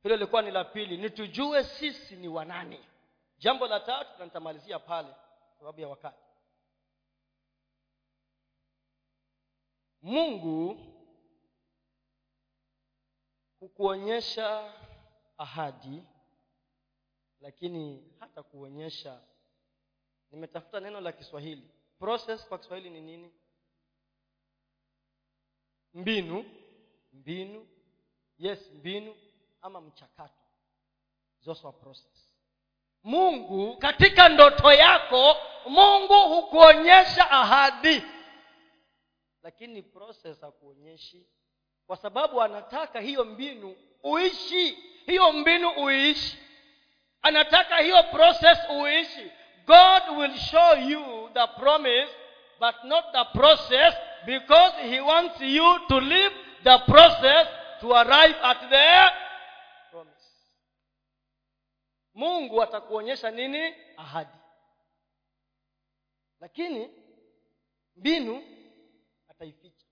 Speaker 1: Hilo lilikuwa ni la pili. Ni tujue sisi ni wanani jambo la tatu na nitamalizia pale sababu ya wakati. Mungu hukuonyesha ahadi lakini hata kuonyesha. Nimetafuta neno la kiswahili. Process kwa kiswahili ni nini mbinu. Mbinu. Yes mbinu ama mchakato. Also process. Mungu katika ndoto yako mungu hukuonyesha ahadi. Lakini process hakuonyeshi. Kwa sababu anataka hiyo mbinu uishi. Hiyo mbinu uishi. Anataka hiyo process uishi. God will show you the promise but not the process because he wants you to live the process to arrive at the promise. Mungu atakuonyesha nini? Ahadi. Lakini mbinu ataificha.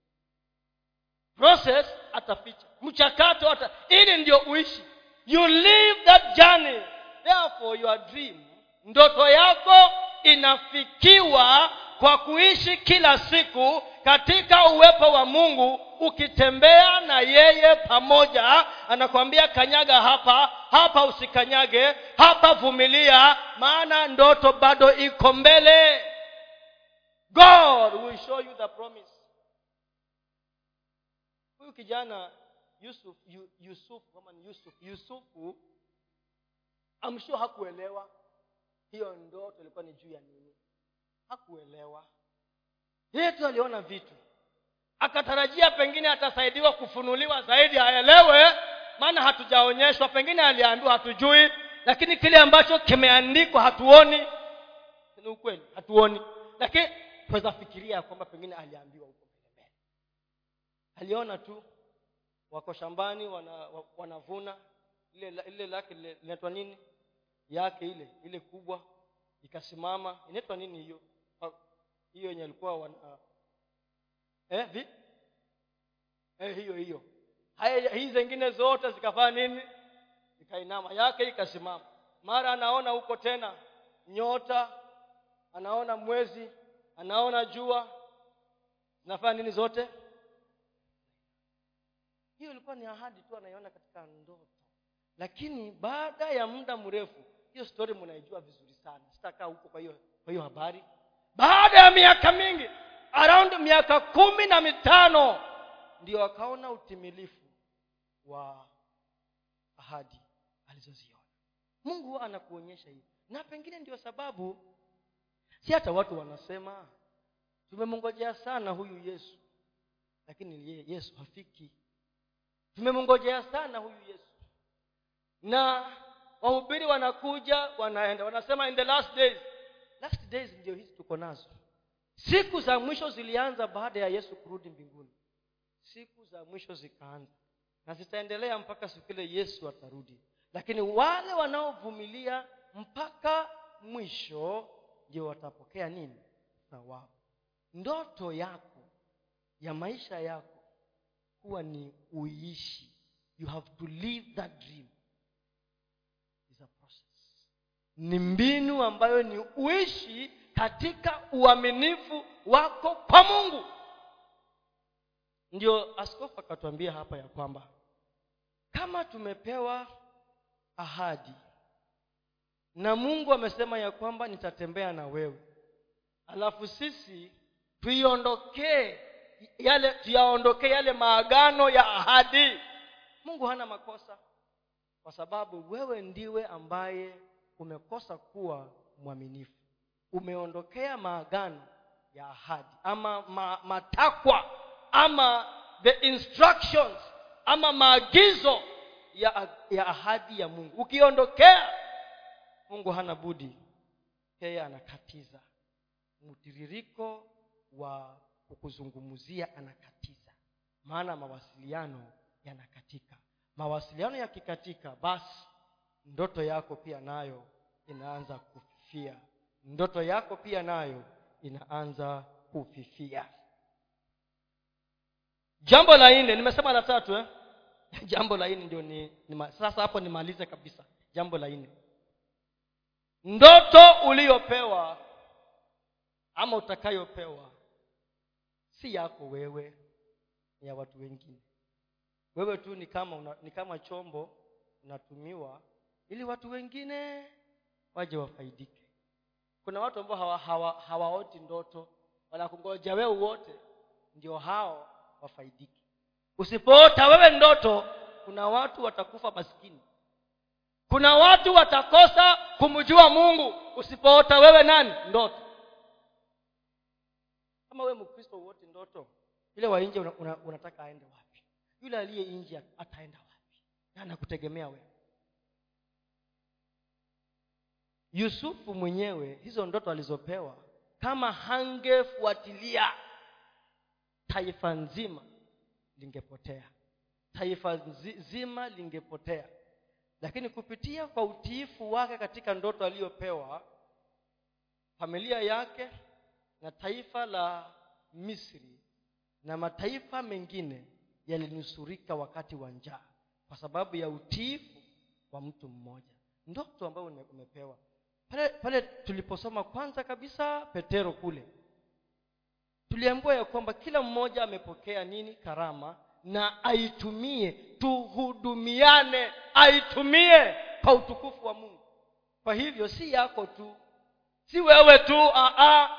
Speaker 1: Process ataficha. Mchakato ata ili ndio uishi. You live that journey. Therefore your dream ndoto yako inafikiwa kwa kuishi kila siku katika uwepo wa mungu ukitembea na yeye pamoja anakwambia kanyaga hapa hapa usikanyage hapa vumilia maana ndoto bado iko mbele. God will show you the promise. Huyu kijana yusuf yu, yusuf yusuf yusufu amshua hakuelewa. Hiyo ndoto ilikuwa ni juu ya nini? Hakuelewa yeye tu aliona vitu. Akatarajia pengine atasaidiwa kufunuliwa zaidi aelewe maana hatujaonyeshwa. Pengine aliambiwa hatujui lakini kile ambacho kimeandikwa hatuoni. Ni ukweli hatuoni. Lakini tunaweza fikiria kwamba pengine aliambiwa huko mbele. Aliona tu wako shambani wana, wanavuna ile ile lake linaitwa nini? Yake ile ile kubwa ikasimama. Inaitwa nini hiyo hiyo yenye alikuwa wana eh, vi? eh, hiyo hiyo. Hii zingine zote zikafanya nini? Zikainama yake ikasimama. Mara anaona huko tena nyota anaona mwezi anaona jua. Zinafanya nini zote? Hiyo ilikuwa ni ahadi tu anaiona katika ndoto. Lakini baada ya muda mrefu hiyo story mnaijua vizuri sana. Sitakaa huko kwa hiyo habari baada ya miaka mingi around miaka kumi na mitano ndio akaona utimilifu wa ahadi alizoziona. Mungu anakuonyesha hivi. Na pengine ndio sababu si hata watu wanasema tumemngojea sana huyu yesu. Lakini yesu hafiki. Tumemngojea sana huyu yesu. Na wahubiri wanakuja wanaenda wanasema in the last days last days ndio hizi tuko nazo. Siku za mwisho zilianza baada ya yesu kurudi mbinguni. Siku za mwisho zikaanza. Na zitaendelea mpaka siku ile yesu atarudi. Lakini wale wanaovumilia mpaka mwisho ndio watapokea nini? Thawabu. Ndoto yako ya maisha yako huwa ni uishi. You have to live that dream is a process ni mbinu ambayo ni uishi katika uaminifu wako kwa mungu. Ndio askofu akatuambia hapa ya kwamba kama tumepewa ahadi na mungu amesema ya kwamba nitatembea na wewe alafu sisi tuiondokee yale tuyaondokee yale maagano ya ahadi mungu hana makosa. Kwa sababu wewe ndiwe ambaye umekosa kuwa mwaminifu. Umeondokea maagano ya ahadi ama ma, matakwa ama the instructions ama maagizo ya, ya ahadi ya mungu. Ukiondokea mungu hana budi yeye anakatiza. Mtiririko wa kukuzungumzia anakatiza. Maana mawasiliano yanakatika. Mawasiliano yakikatika basi ndoto yako pia nayo inaanza kufifia. Ndoto yako pia nayo inaanza kufifia. Jambo la nne nimesema la tatu eh? jambo la nne ndio ni, ni sasa hapo nimalize kabisa. Jambo la nne. Ndoto uliyopewa ama utakayopewa si yako wewe ni ya watu wengine. Wewe tu ni kama una, ni kama chombo unatumiwa ili watu wengine waje wafaidike. Kuna watu ambao hawa, hawa, hawaoti ndoto wanakungoja wewe uote ndio hao wafaidike. Usipoota wewe ndoto kuna watu watakufa maskini. Kuna watu watakosa kumjua mungu. Usipoota wewe nani? Ndoto. Kama wewe mkristo uote ndoto yule wa nje una, una, unataka aende wapi? Yule aliye nje ataenda wapi? Na anakutegemea wewe yusufu mwenyewe hizo ndoto alizopewa kama hangefuatilia taifa nzima lingepotea. Taifa nzima zima lingepotea. Lakini kupitia kwa utiifu wake katika ndoto aliyopewa familia yake na taifa la misri na mataifa mengine yalinusurika wakati wa njaa kwa sababu ya utiifu wa mtu mmoja. Ndoto ambayo umepewa pale pale tuliposoma kwanza kabisa petero kule tuliambiwa ya kwamba kila mmoja amepokea nini? Karama na aitumie tuhudumiane aitumie kwa utukufu wa mungu. Kwa hivyo si yako tu si wewe tu aa.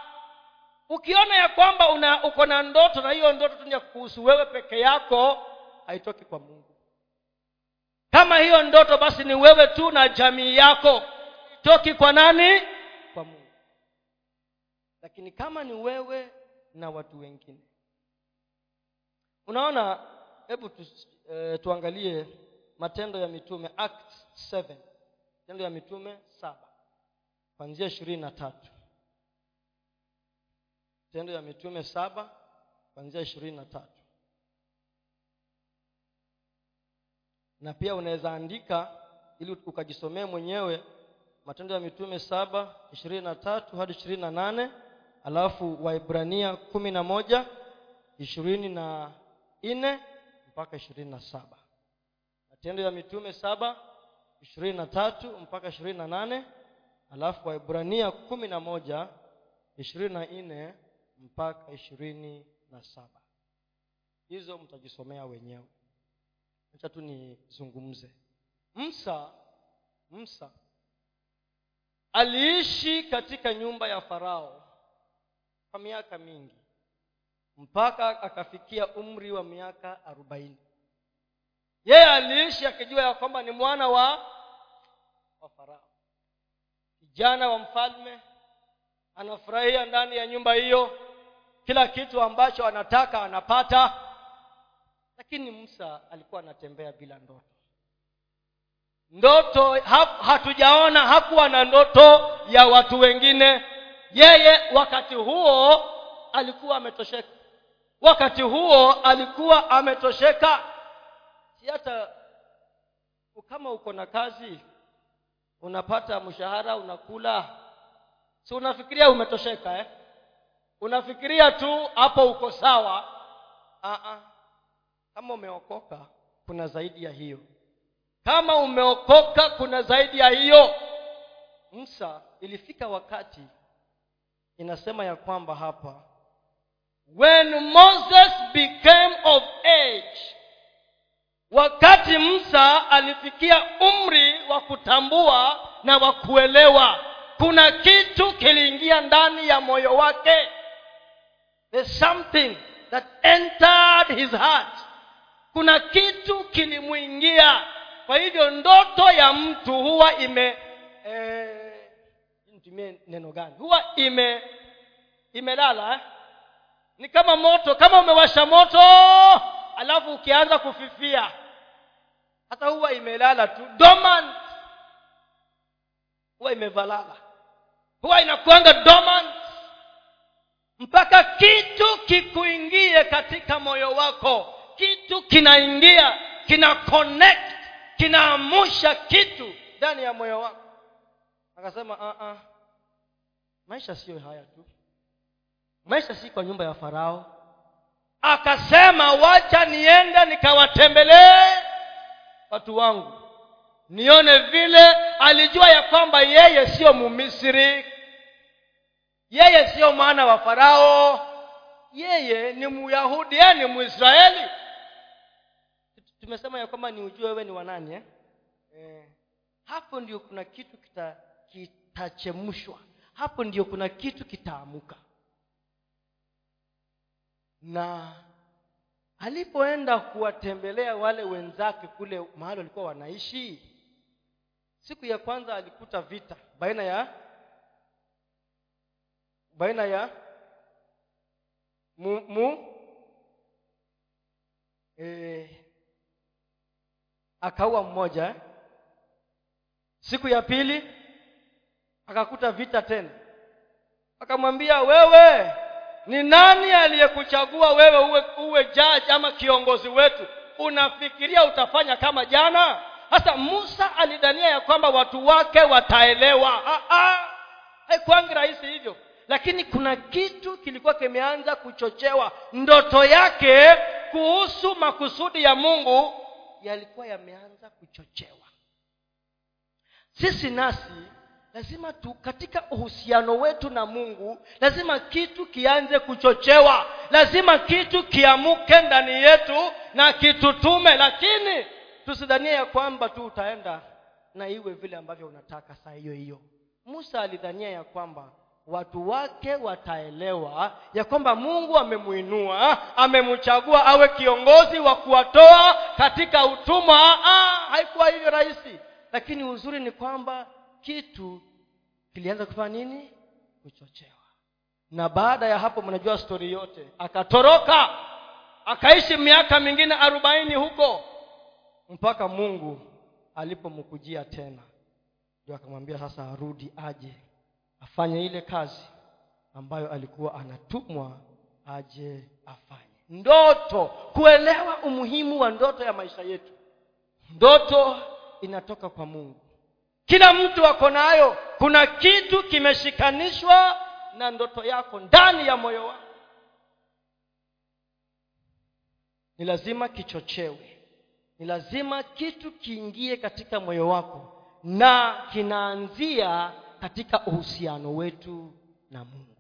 Speaker 1: ukiona ya kwamba una uko na ndoto na hiyo ndoto tu ni ya kuhusu wewe peke yako haitoki kwa mungu. Kama hiyo ndoto basi ni wewe tu na jamii yako toki kwa nani? Kwa mungu. Lakini kama ni wewe na watu wengine. Unaona hebu tu, e, tuangalie matendo ya mitume act 7 matendo ya mitume saba. Kwanzia ishirini na tatu. Matendo ya mitume saba kwanzia ishirini na tatu. Na pia unaweza andika ili ukajisomee mwenyewe matendo ya mitume saba ishirini na tatu hadi ishirini na nane alafu waibrania kumi na moja ishirini na nne mpaka ishirini na saba. Matendo ya mitume saba ishirini na tatu mpaka ishirini na nane alafu waibrania kumi na moja ishirini na nne mpaka ishirini na saba. Hizo mtajisomea wenyewe. Acha tu nizungumze. Msa msa aliishi katika nyumba ya farao kwa miaka mingi mpaka akafikia umri wa miaka arobaini. Yeye aliishi akijua ya kwamba ni mwana wa wa farao. Kijana wa mfalme anafurahia ndani ya nyumba hiyo kila kitu ambacho anataka anapata. Lakini musa alikuwa anatembea bila ndoto ndoto ha, hatujaona hakuwa na ndoto ya watu wengine. Yeye wakati huo alikuwa ametosheka. Wakati huo alikuwa ametosheka. Si hata kama uko na kazi unapata mshahara unakula. Si unafikiria umetosheka eh? unafikiria tu hapo uko sawa. Aa, kama umeokoka kuna zaidi ya hiyo kama umeokoka kuna zaidi ya hiyo. Musa ilifika wakati inasema ya kwamba hapa when moses became of age wakati musa alifikia umri wa kutambua na wa kuelewa kuna kitu kiliingia ndani ya moyo wake. There's something that entered his heart. Kuna kitu kilimwingia kwa hivyo ndoto ya mtu huwa ime eh, neno gani? Huwa ime imelala eh? ni kama moto kama umewasha moto alafu ukianza kufifia. Hata huwa imelala tu dormant. Huwa imevalala. Huwa inakuanga dormant. Mpaka kitu kikuingie katika moyo wako kitu kinaingia kina connect kinaamusha kitu ndani ya moyo wako. Akasema uh-uh. maisha siyo haya tu. Maisha si kwa nyumba ya farao. Akasema wacha niende nikawatembelee watu wangu. Nione vile alijua ya kwamba yeye siyo mumisri. Yeye siyo mwana wa farao. Yeye ni myahudi yeye ni mwisraeli tumesema ya kwamba ni ujue wewe ni wanani eh? Eh, hapo ndio kuna kitu kita kitachemshwa hapo ndio kuna kitu kitaamuka na alipoenda kuwatembelea wale wenzake kule mahali walikuwa wanaishi siku ya kwanza alikuta vita baina ya baina ya mu, mu e, akaua mmoja eh? siku ya pili akakuta vita tena. Akamwambia wewe ni nani aliyekuchagua wewe uwe, uwe jaji ama kiongozi wetu? Unafikiria utafanya kama jana? Hasa musa alidania ya kwamba watu wake wataelewa. Haikwangi rahisi hivyo. Lakini kuna kitu kilikuwa kimeanza kuchochewa. Ndoto yake kuhusu makusudi ya mungu yalikuwa yameanza kuchochewa. Sisi nasi lazima tu katika uhusiano wetu na mungu lazima kitu kianze kuchochewa. Lazima kitu kiamuke ndani yetu na kitutume lakini tusidhania ya kwamba tu utaenda na iwe vile ambavyo unataka saa hiyo hiyo. Musa alidhania ya kwamba watu wake wataelewa ya kwamba mungu amemwinua amemchagua awe kiongozi wa kuwatoa katika utumwa. Haikuwa hivyo rahisi. Lakini uzuri ni kwamba kitu kilianza kufanya nini? Kuchochewa. Na baada ya hapo mnajua stori yote. Akatoroka akaishi miaka mingine arobaini huko mpaka mungu alipomkujia tena. Ndio akamwambia sasa arudi aje afanye ile kazi ambayo alikuwa anatumwa aje afanye. Ndoto kuelewa umuhimu wa ndoto ya maisha yetu. Ndoto inatoka kwa mungu. Kila mtu ako nayo. Kuna kitu kimeshikanishwa na ndoto yako ndani ya moyo wako. Ni lazima kichochewe. Ni lazima kitu kiingie katika moyo wako na kinaanzia katika uhusiano wetu na mungu.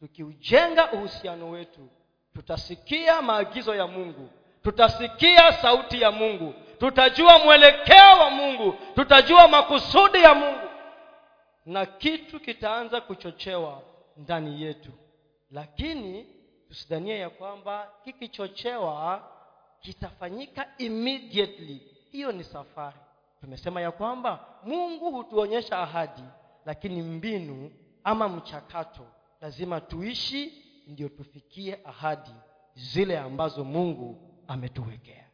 Speaker 1: Tukiujenga uhusiano wetu tutasikia maagizo ya mungu tutasikia sauti ya mungu tutajua mwelekeo wa mungu tutajua makusudi ya mungu. Na kitu kitaanza kuchochewa ndani yetu. Lakini tusidhanie ya kwamba kikichochewa kitafanyika immediately. Hiyo ni safari. Tumesema ya kwamba mungu hutuonyesha ahadi lakini mbinu ama mchakato lazima tuishi ndio tufikie ahadi zile ambazo mungu ametuwekea.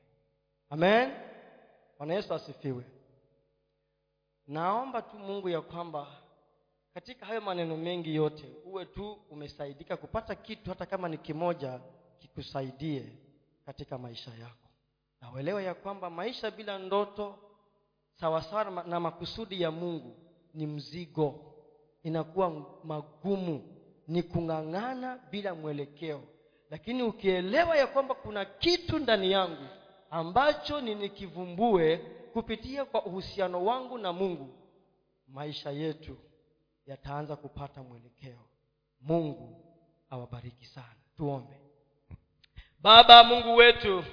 Speaker 1: Amen. Bwana yesu asifiwe. Naomba tu mungu ya kwamba katika hayo maneno mengi yote uwe tu umesaidika kupata kitu hata kama ni kimoja kikusaidie katika maisha yako. Na uelewe ya kwamba maisha bila ndoto sawasawa na makusudi ya mungu ni mzigo. Inakuwa magumu. Ni kung'ang'ana bila mwelekeo. Lakini ukielewa ya kwamba kuna kitu ndani yangu ambacho ninikivumbue kupitia kwa uhusiano wangu na mungu maisha yetu yataanza kupata mwelekeo. Mungu awabariki sana. Tuombe. Baba mungu wetu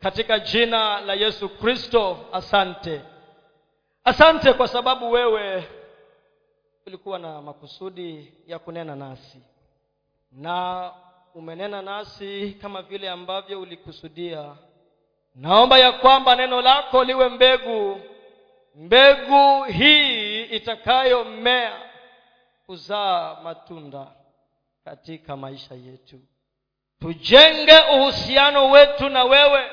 Speaker 1: katika jina la yesu kristo asante. Asante kwa sababu wewe ulikuwa na makusudi ya kunena nasi. Na umenena nasi kama vile ambavyo ulikusudia. Naomba ya kwamba neno lako liwe mbegu. Mbegu hii itakayomea kuzaa matunda katika maisha yetu. Tujenge uhusiano wetu na wewe.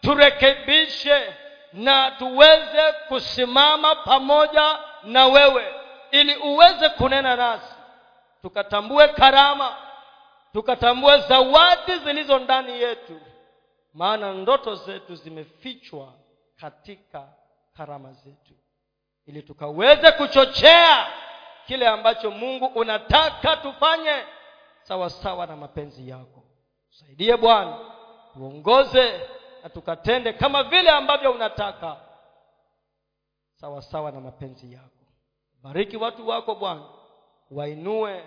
Speaker 1: Turekebishe na tuweze kusimama pamoja na wewe ili uweze kunena nasi. Tukatambue karama tukatambue zawadi zilizo ndani yetu. Maana ndoto zetu zimefichwa katika karama zetu. Ili tukaweze kuchochea kile ambacho mungu unataka tufanye sawa sawa na mapenzi yako. Usaidie bwana tuongoze na tukatende kama vile ambavyo unataka sawasawa na mapenzi yako bariki watu wako bwana. Wainue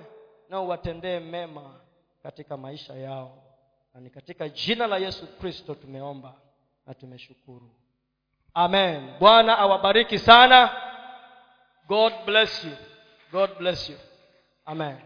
Speaker 1: na uwatendee mema katika maisha yao. Na ni katika jina la yesu kristo tumeomba na tumeshukuru. Amen. Bwana awabariki sana. God bless you. God bless you. Amen